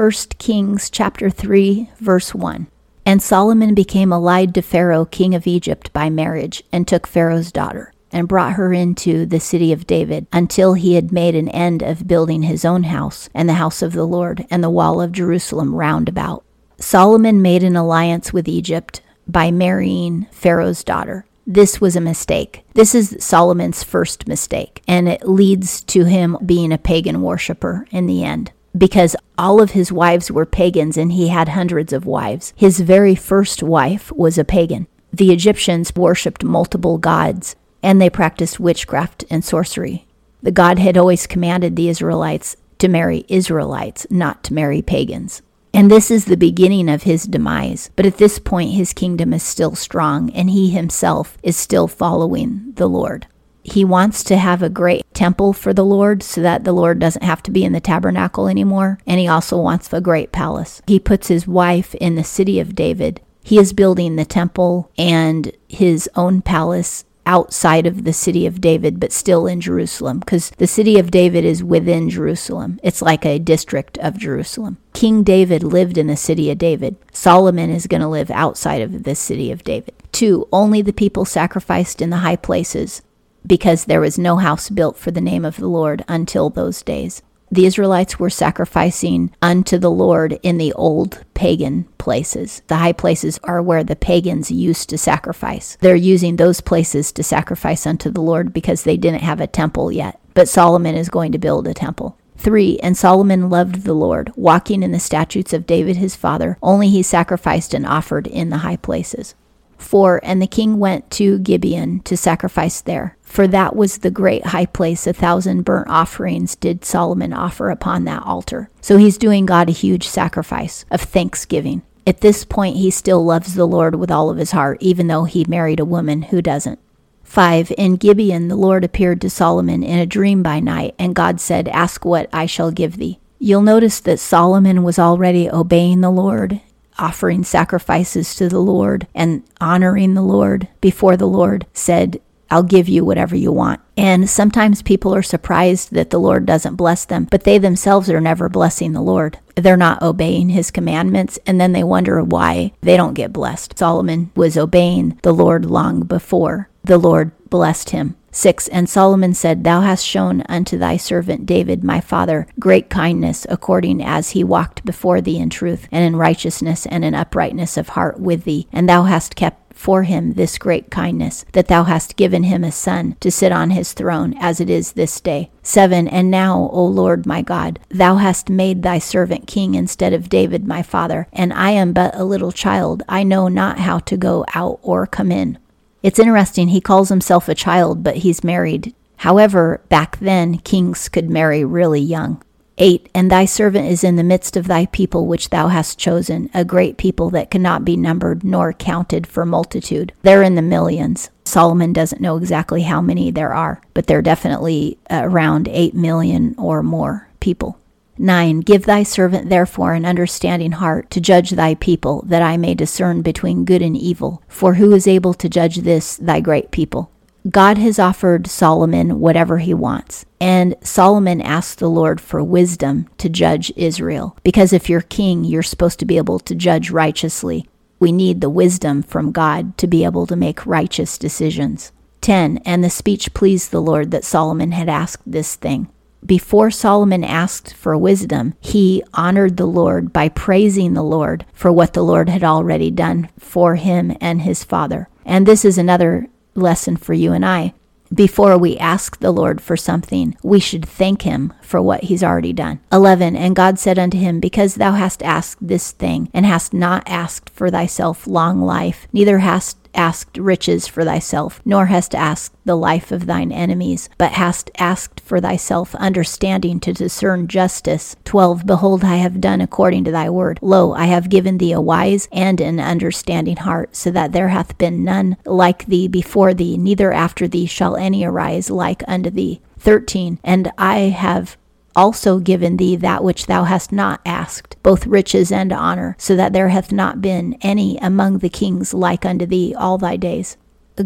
1 Kings chapter 3 verse 1. And Solomon became allied to Pharaoh king of Egypt by marriage and took Pharaoh's daughter and brought her into the city of David until he had made an end of building his own house and the house of the Lord and the wall of Jerusalem round about. Solomon made an alliance with Egypt by marrying Pharaoh's daughter. This was a mistake. This is Solomon's first mistake, and it leads to him being a pagan worshiper in the end. Because all of his wives were pagans and he had hundreds of wives. His very first wife was a pagan. The Egyptians worshipped multiple gods and they practiced witchcraft and sorcery. The God had always commanded the Israelites to marry Israelites, not to marry pagans. And this is the beginning of his demise. But at this point, his kingdom is still strong, and he himself is still following the Lord. He wants to have a great temple for the Lord so that the Lord doesn't have to be in the tabernacle anymore. And he also wants a great palace. He puts his wife in the city of David. He is building the temple and his own palace outside of the city of David, but still in Jerusalem, because the city of David is within Jerusalem. It's like a district of Jerusalem. King David lived in the city of David. Solomon is going to live outside of the city of David. Two, only the people sacrificed in the high places, because there was no house built for the name of the Lord until those days the Israelites were sacrificing unto the Lord in the old pagan places. The high places are where the pagans used to sacrifice. They're using those places to sacrifice unto the Lord because they didn't have a temple yet. But Solomon is going to build a temple. 3. And Solomon loved the Lord, walking in the statutes of David his father. Only he sacrificed and offered in the high places. 4. And the king went to Gibeon to sacrifice there. For that was the great high place. A thousand burnt offerings did Solomon offer upon that altar. So he's doing God a huge sacrifice of thanksgiving. At this point, he still loves the Lord with all of his heart, even though he married a woman who doesn't. 5. In Gibeon, the Lord appeared to Solomon in a dream by night, and God said, Ask what I shall give thee. You'll notice that Solomon was already obeying the Lord offering sacrifices to the Lord and honoring the Lord before the Lord said, I'll give you whatever you want. And sometimes people are surprised that the Lord doesn't bless them, but they themselves are never blessing the Lord. They're not obeying his commandments, and then they wonder why they don't get blessed. Solomon was obeying the Lord long before the Lord blessed him. 6. And Solomon said, Thou hast shown unto thy servant David my father great kindness, according as he walked before thee in truth, and in righteousness, and in uprightness of heart with thee. And thou hast kept for him this great kindness, that thou hast given him a son to sit on his throne, as it is this day. 7. And now, O Lord my God, thou hast made thy servant king instead of David my father, and I am but a little child. I know not how to go out or come in. It's interesting, he calls himself a child, but he's married. However, back then, kings could marry really young. 8. And thy servant is in the midst of thy people which thou hast chosen, a great people that cannot be numbered nor counted for multitude. They're in the millions. Solomon doesn't know exactly how many there are, but they're definitely around 8 million or more people. 9. Give thy servant therefore an understanding heart to judge thy people, that I may discern between good and evil. For who is able to judge this, thy great people? God has offered Solomon whatever he wants. And Solomon asked the Lord for wisdom to judge Israel. Because if you're king, you're supposed to be able to judge righteously. We need the wisdom from God to be able to make righteous decisions. 10. And the speech pleased the Lord that Solomon had asked this thing before Solomon asked for wisdom, he honored the Lord by praising the Lord for what the Lord had already done for him and his father. And this is another lesson for you and I. Before we ask the Lord for something, we should thank him for what he's already done. 11. And God said unto him, Because thou hast asked this thing, and hast not asked for thyself long life, neither hast asked riches for thyself, nor hast asked the life of thine enemies, but hast asked for thyself understanding to discern justice. 12. Behold, I have done according to thy word. Lo, I have given thee a wise and an understanding heart, so that there hath been none like thee before thee, neither after thee shall any arise like unto thee. 13. And I have also given thee that which thou hast not asked, both riches and honor, so that there hath not been any among the kings like unto thee all thy days.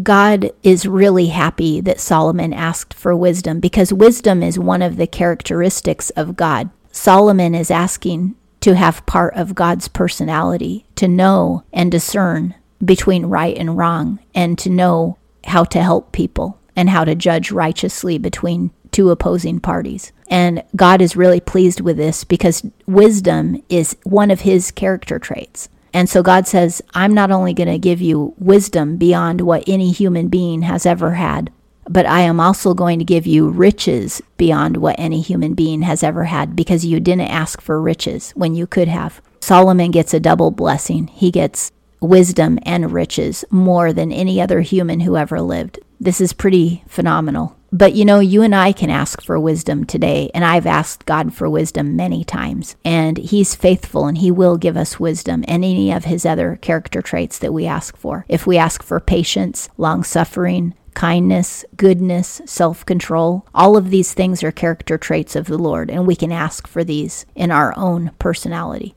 God is really happy that Solomon asked for wisdom because wisdom is one of the characteristics of God. Solomon is asking to have part of God's personality, to know and discern between right and wrong, and to know how to help people and how to judge righteously between two opposing parties. And God is really pleased with this because wisdom is one of his character traits. And so God says, I'm not only going to give you wisdom beyond what any human being has ever had, but I am also going to give you riches beyond what any human being has ever had because you didn't ask for riches when you could have. Solomon gets a double blessing. He gets wisdom and riches more than any other human who ever lived. This is pretty phenomenal. But you know, you and I can ask for wisdom today, and I've asked God for wisdom many times, and He's faithful and He will give us wisdom and any of His other character traits that we ask for. If we ask for patience, long suffering, kindness, goodness, self control. All of these things are character traits of the Lord, and we can ask for these in our own personality.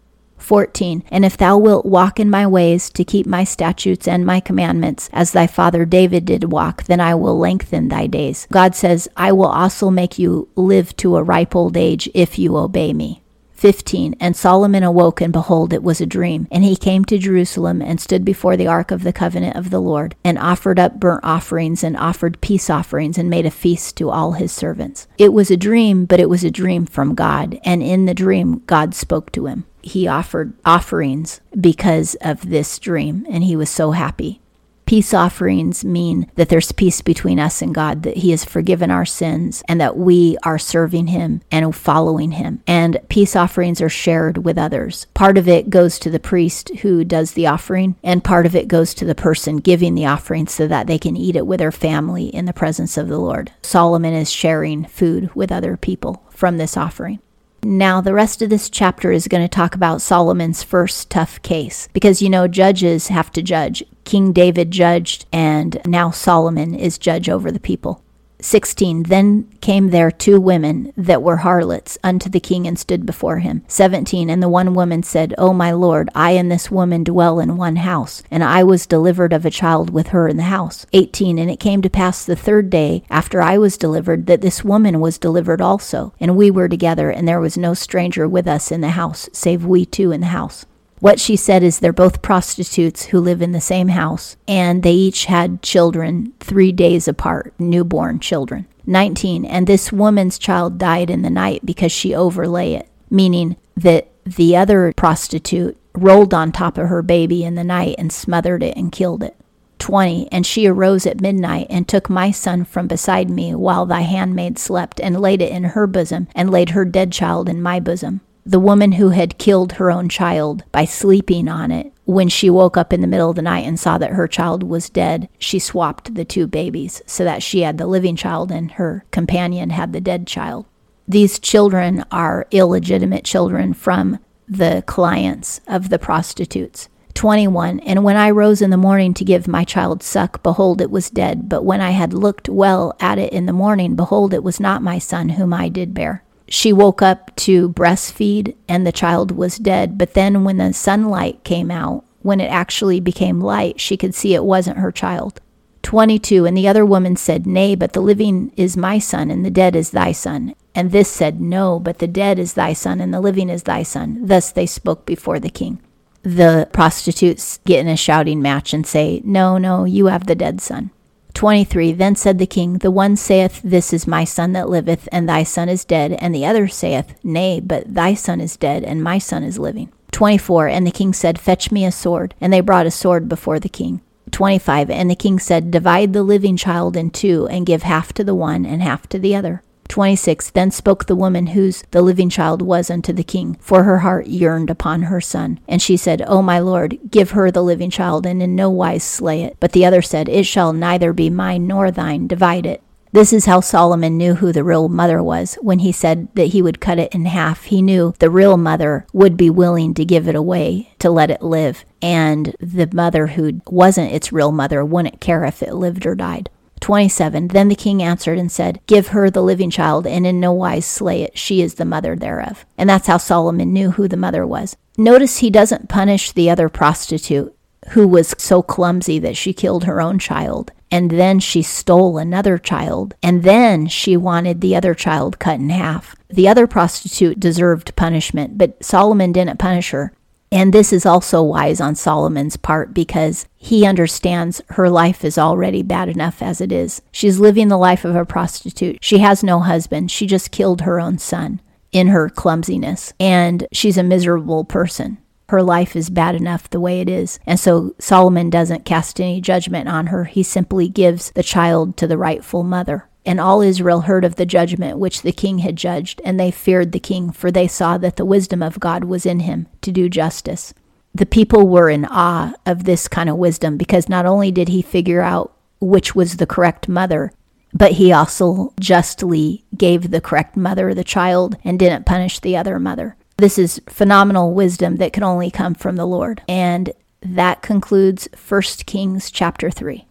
14. And if thou wilt walk in my ways to keep my statutes and my commandments, as thy father David did walk, then I will lengthen thy days. God says, I will also make you live to a ripe old age if you obey me. 15. And Solomon awoke, and behold, it was a dream. And he came to Jerusalem, and stood before the ark of the covenant of the Lord, and offered up burnt offerings, and offered peace offerings, and made a feast to all his servants. It was a dream, but it was a dream from God. And in the dream, God spoke to him. He offered offerings because of this dream, and he was so happy. Peace offerings mean that there's peace between us and God, that He has forgiven our sins, and that we are serving Him and following Him. And peace offerings are shared with others. Part of it goes to the priest who does the offering, and part of it goes to the person giving the offering so that they can eat it with their family in the presence of the Lord. Solomon is sharing food with other people from this offering. Now, the rest of this chapter is going to talk about Solomon's first tough case because you know, judges have to judge. King David judged, and now Solomon is judge over the people. 16 Then came there two women that were harlots unto the king and stood before him. 17 And the one woman said, O my lord, I and this woman dwell in one house, and I was delivered of a child with her in the house. 18 And it came to pass the third day after I was delivered that this woman was delivered also, and we were together, and there was no stranger with us in the house, save we two in the house. What she said is they're both prostitutes who live in the same house, and they each had children three days apart, newborn children. 19. And this woman's child died in the night because she overlay it, meaning that the other prostitute rolled on top of her baby in the night and smothered it and killed it. 20. And she arose at midnight and took my son from beside me while thy handmaid slept, and laid it in her bosom, and laid her dead child in my bosom the woman who had killed her own child by sleeping on it, when she woke up in the middle of the night and saw that her child was dead, she swapped the two babies so that she had the living child and her companion had the dead child. These children are illegitimate children from the clients of the prostitutes. 21 And when I rose in the morning to give my child suck, behold, it was dead. But when I had looked well at it in the morning, behold, it was not my son whom I did bear she woke up to breastfeed and the child was dead. But then when the sunlight came out, when it actually became light, she could see it wasn't her child. 22. And the other woman said, Nay, but the living is my son, and the dead is thy son. And this said, No, but the dead is thy son, and the living is thy son. Thus they spoke before the king. The prostitutes get in a shouting match and say, No, no, you have the dead son. 23 Then said the king, The one saith, This is my son that liveth, and thy son is dead. And the other saith, Nay, but thy son is dead, and my son is living. 24 And the king said, Fetch me a sword. And they brought a sword before the king. 25 And the king said, Divide the living child in two, and give half to the one and half to the other. 26 Then spoke the woman whose the living child was unto the king, for her heart yearned upon her son. And she said, O my lord, give her the living child, and in no wise slay it. But the other said, It shall neither be mine nor thine, divide it. This is how Solomon knew who the real mother was. When he said that he would cut it in half, he knew the real mother would be willing to give it away to let it live, and the mother who wasn't its real mother wouldn't care if it lived or died. 27. Then the king answered and said, Give her the living child, and in no wise slay it. She is the mother thereof. And that's how Solomon knew who the mother was. Notice he doesn't punish the other prostitute who was so clumsy that she killed her own child and then she stole another child, and then she wanted the other child cut in half. The other prostitute deserved punishment, but Solomon didn't punish her. And this is also wise on Solomon's part because he understands her life is already bad enough as it is. She's living the life of a prostitute. She has no husband. She just killed her own son in her clumsiness, and she's a miserable person. Her life is bad enough the way it is. And so Solomon doesn't cast any judgment on her. He simply gives the child to the rightful mother. And all Israel heard of the judgment which the king had judged, and they feared the king, for they saw that the wisdom of God was in him to do justice. The people were in awe of this kind of wisdom because not only did he figure out which was the correct mother, but he also justly gave the correct mother the child and didn't punish the other mother. This is phenomenal wisdom that can only come from the Lord. And that concludes 1 Kings chapter 3.